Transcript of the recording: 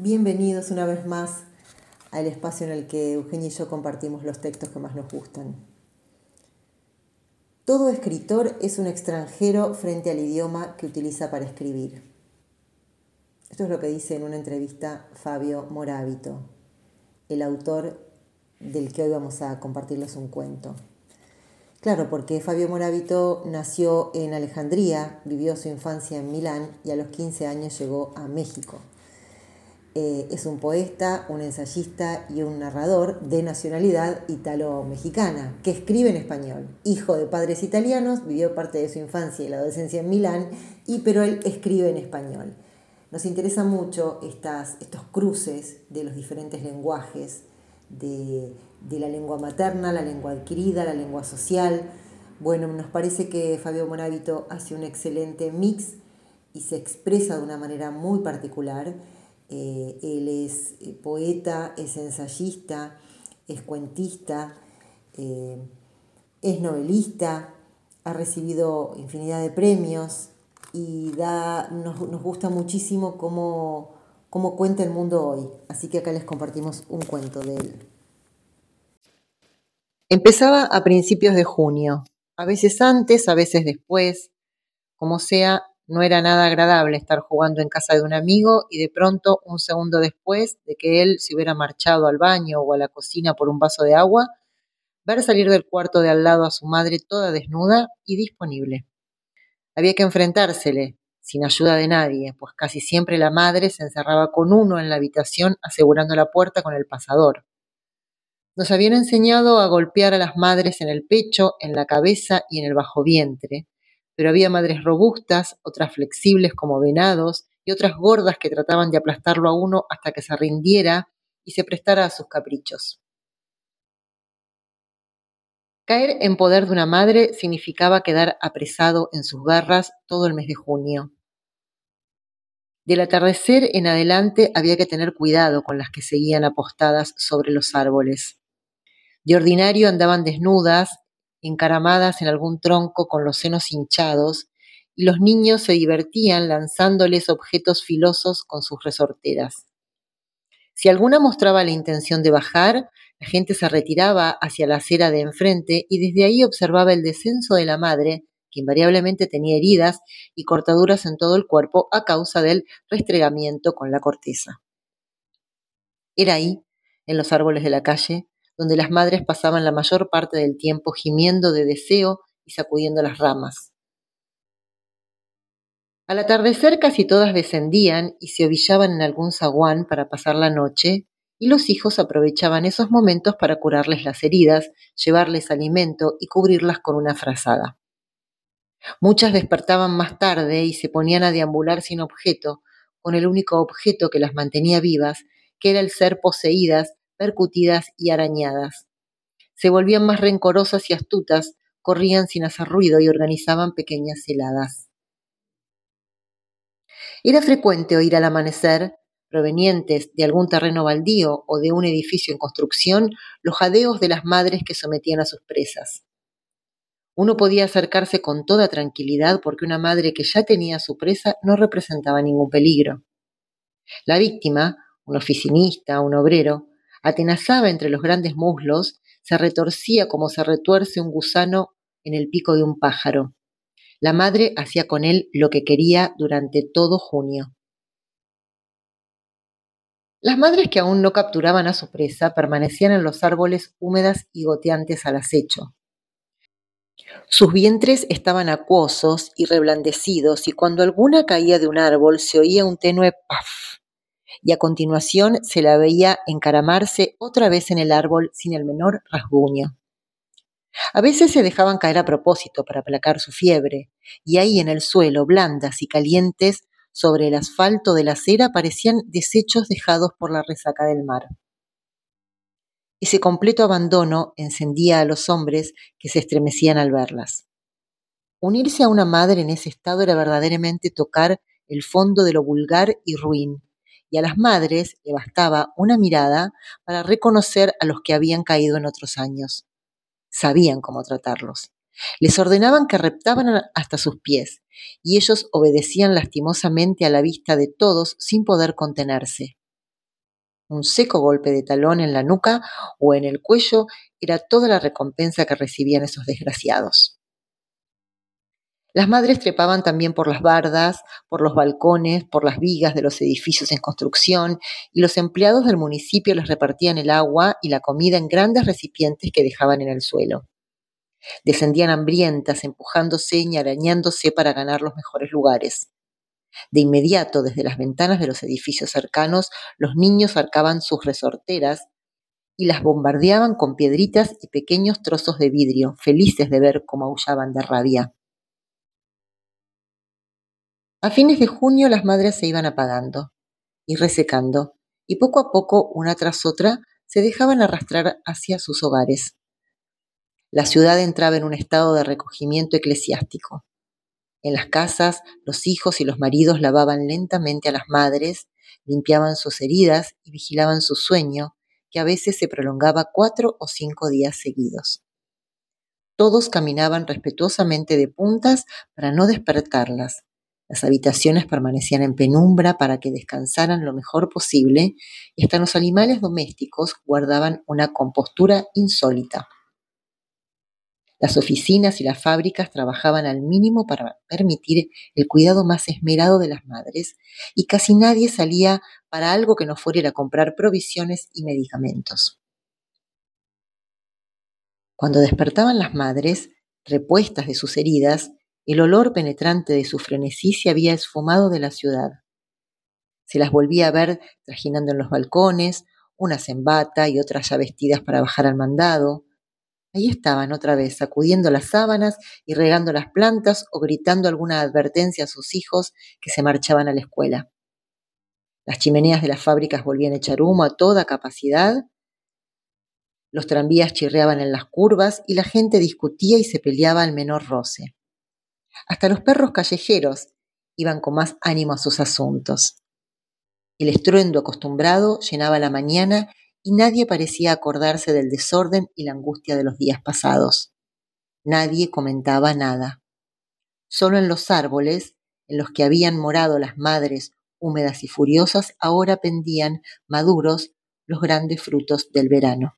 Bienvenidos una vez más al espacio en el que Eugenia y yo compartimos los textos que más nos gustan. Todo escritor es un extranjero frente al idioma que utiliza para escribir. Esto es lo que dice en una entrevista Fabio Morábito, el autor del que hoy vamos a compartirles un cuento. Claro, porque Fabio Morábito nació en Alejandría, vivió su infancia en Milán y a los 15 años llegó a México. Eh, es un poeta, un ensayista y un narrador de nacionalidad italo-mexicana, que escribe en español. Hijo de padres italianos, vivió parte de su infancia y la adolescencia en Milán, y, pero él escribe en español. Nos interesan mucho estas, estos cruces de los diferentes lenguajes, de, de la lengua materna, la lengua adquirida, la lengua social. Bueno, nos parece que Fabio Morábito hace un excelente mix y se expresa de una manera muy particular eh, él es eh, poeta, es ensayista, es cuentista, eh, es novelista, ha recibido infinidad de premios y da, nos, gusta muchísimo cómo, cómo cuenta el mundo hoy. Así que acá les compartimos un cuento de él. Empezaba a principios de junio, a veces antes, a veces después, como sea, no era nada agradable estar jugando en casa de un amigo y de pronto, un segundo después de que él se hubiera marchado al baño o a la cocina por un vaso de agua, ver salir del cuarto de al lado a su madre toda desnuda y disponible. Había que enfrentársele, sin ayuda de nadie, pues casi siempre la madre se encerraba con uno en la habitación asegurando la puerta con el pasador. Nos habían enseñado a golpear a las madres en el pecho, en la cabeza y en el bajo vientre, pero había madres robustas, otras flexibles como venados y otras gordas que trataban de aplastarlo a uno hasta que se rindiera y se prestara a sus caprichos. Caer en poder de una madre significaba quedar apresado en sus garras todo el mes de junio. Del atardecer en adelante había que tener cuidado con las que seguían apostadas sobre los árboles. De ordinario andaban desnudas encaramadas en algún tronco con los senos hinchados, y los niños se divertían lanzándoles objetos filosos con sus resorteras. Si alguna mostraba la intención de bajar, la gente se retiraba hacia la acera de enfrente y desde ahí observaba el descenso de la madre, que invariablemente tenía heridas y cortaduras en todo el cuerpo a causa del restregamiento con la corteza. Era ahí, en los árboles de la calle, donde las madres pasaban la mayor parte del tiempo gimiendo de deseo y sacudiendo las ramas. Al atardecer casi todas descendían y se ovillaban en algún zaguán para pasar la noche, y los hijos aprovechaban esos momentos para curarles las heridas, llevarles alimento y cubrirlas con una frazada. Muchas despertaban más tarde y se ponían a deambular sin objeto, con el único objeto que las mantenía vivas, que era el ser poseídas percutidas y arañadas. Se volvían más rencorosas y astutas, corrían sin hacer ruido y organizaban pequeñas heladas. Era frecuente oír al amanecer, provenientes de algún terreno baldío o de un edificio en construcción, los jadeos de las madres que sometían a sus presas. Uno podía acercarse con toda tranquilidad porque una madre que ya tenía su presa no representaba ningún peligro. La víctima, un oficinista, un obrero, atenazaba entre los grandes muslos, se retorcía como se retuerce un gusano en el pico de un pájaro. La madre hacía con él lo que quería durante todo junio. Las madres que aún no capturaban a su presa permanecían en los árboles húmedas y goteantes al acecho. Sus vientres estaban acuosos y reblandecidos y cuando alguna caía de un árbol se oía un tenue paf y a continuación se la veía encaramarse otra vez en el árbol sin el menor rasguño. A veces se dejaban caer a propósito para aplacar su fiebre, y ahí en el suelo, blandas y calientes, sobre el asfalto de la acera parecían desechos dejados por la resaca del mar. Ese completo abandono encendía a los hombres que se estremecían al verlas. Unirse a una madre en ese estado era verdaderamente tocar el fondo de lo vulgar y ruin, y a las madres le bastaba una mirada para reconocer a los que habían caído en otros años. Sabían cómo tratarlos. Les ordenaban que reptaban hasta sus pies, y ellos obedecían lastimosamente a la vista de todos sin poder contenerse. Un seco golpe de talón en la nuca o en el cuello era toda la recompensa que recibían esos desgraciados. Las madres trepaban también por las bardas, por los balcones, por las vigas de los edificios en construcción, y los empleados del municipio les repartían el agua y la comida en grandes recipientes que dejaban en el suelo. Descendían hambrientas, empujándose y arañándose para ganar los mejores lugares. De inmediato, desde las ventanas de los edificios cercanos, los niños arcaban sus resorteras y las bombardeaban con piedritas y pequeños trozos de vidrio, felices de ver cómo aullaban de rabia. A fines de junio las madres se iban apagando y resecando, y poco a poco, una tras otra, se dejaban arrastrar hacia sus hogares. La ciudad entraba en un estado de recogimiento eclesiástico. En las casas, los hijos y los maridos lavaban lentamente a las madres, limpiaban sus heridas y vigilaban su sueño, que a veces se prolongaba cuatro o cinco días seguidos. Todos caminaban respetuosamente de puntas para no despertarlas. Las habitaciones permanecían en penumbra para que descansaran lo mejor posible y hasta los animales domésticos guardaban una compostura insólita. Las oficinas y las fábricas trabajaban al mínimo para permitir el cuidado más esmerado de las madres y casi nadie salía para algo que no fuera a comprar provisiones y medicamentos. Cuando despertaban las madres, repuestas de sus heridas, el olor penetrante de su frenesí se había esfumado de la ciudad. Se las volvía a ver trajinando en los balcones, unas en bata y otras ya vestidas para bajar al mandado, Ahí estaban otra vez, sacudiendo las sábanas y regando las plantas o gritando alguna advertencia a sus hijos que se marchaban a la escuela. Las chimeneas de las fábricas volvían a echar humo a toda capacidad, los tranvías chirreaban en las curvas y la gente discutía y se peleaba al menor roce. Hasta los perros callejeros iban con más ánimo a sus asuntos. El estruendo acostumbrado llenaba la mañana y nadie parecía acordarse del desorden y la angustia de los días pasados. Nadie comentaba nada. Solo en los árboles, en los que habían morado las madres húmedas y furiosas, ahora pendían, maduros, los grandes frutos del verano.